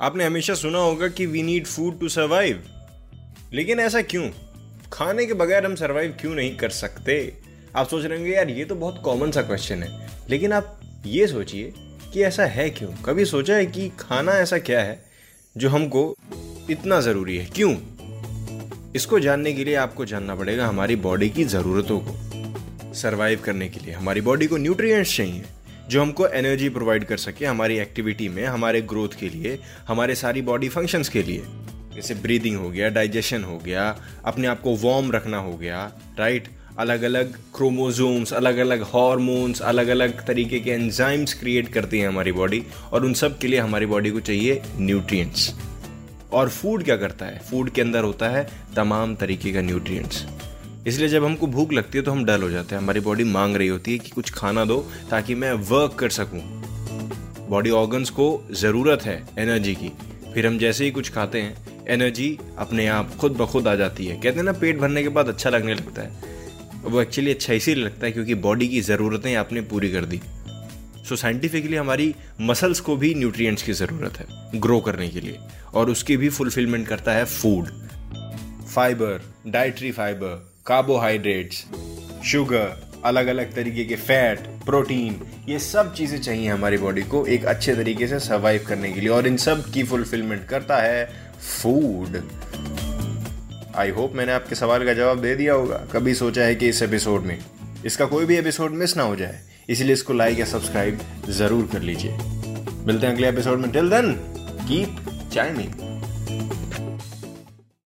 आपने हमेशा सुना होगा कि we need food to survive लेकिन ऐसा क्यों? खाने के बगैर हम सर्वाइव क्यों नहीं कर सकते? आप सोच रहे होंगे, यार, ये तो बहुत कॉमन सा क्वेश्चन है. लेकिन आप ये सोचिए कि ऐसा है क्यों? कभी सोचा है कि खाना ऐसा क्या है जो हमको इतना ज़रूरी है? क्यों? इसको जानने के लिए आपको जानना पड़ेगा हमारी बॉडी की ज़रूरतों को सर्वाइव करने के लिए। हमारी बॉडी को न्यूट्रिएंट्स चाहिए। जो हमको एनर्जी प्रोवाइड कर सके हमारी एक्टिविटी में, हमारे ग्रोथ के लिए, हमारे सारी बॉडी फ़ंक्शंस के लिए। जैसे ब्रीदिंग हो गया डाइजेशन हो गया, अपने आप को वार्म रखना हो गया राइट अलग अलग क्रोमोजोम्स अलग अलग हॉर्मोन्स अलग अलग तरीके के एंजाइम्स क्रिएट करती हैं हमारी बॉडी और उन सब के लिए हमारी बॉडी को चाहिए न्यूट्रिएंट्स और फ़ूड क्या करता है? फ़ूड के अंदर होता है तमाम तरीके का न्यूट्रिएंट्स इसलिए जब हमको भूख लगती है तो हम डल हो जाते हैं। हमारी बॉडी मांग रही होती है कि कुछ खाना दो ताकि मैं वर्क कर सकूँ। बॉडी ऑर्गन्स को ज़रूरत है एनर्जी की। फिर हम जैसे ही कुछ खाते हैं एनर्जी अपने आप खुद ब खुद आ जाती है। कहते हैं ना पेट भरने के बाद अच्छा लगने लगता है। वो एक्चुअली अच्छा इसीलिए लगता है क्योंकि बॉडी की ज़रूरतें आपने पूरी कर दी। सो so, साइंटिफिकली हमारी मसल्स को भी न्यूट्रिएंट्स की ज़रूरत है ग्रो करने के लिए। और उसकी भी फुलफिलमेंट करता है food fibre dietary fibre carbohydrates sugar अलग अलग तरीके के फैट प्रोटीन ये सब चीज़ें चाहिए हमारी बॉडी को एक अच्छे तरीके से सर्वाइव करने के लिए और इन सब की फुलफिलमेंट करता है फ़ूड आई होप मैंने आपके सवाल का जवाब दे दिया होगा। कभी सोचा है कि इस एपिसोड में इसका कोई भी एपिसोड मिस ना हो जाए, इसलिए इसको लाइक या सब्सक्राइब ज़रूर कर लीजिए। मिलते हैं अगले एपिसोड में। Till then keep chiming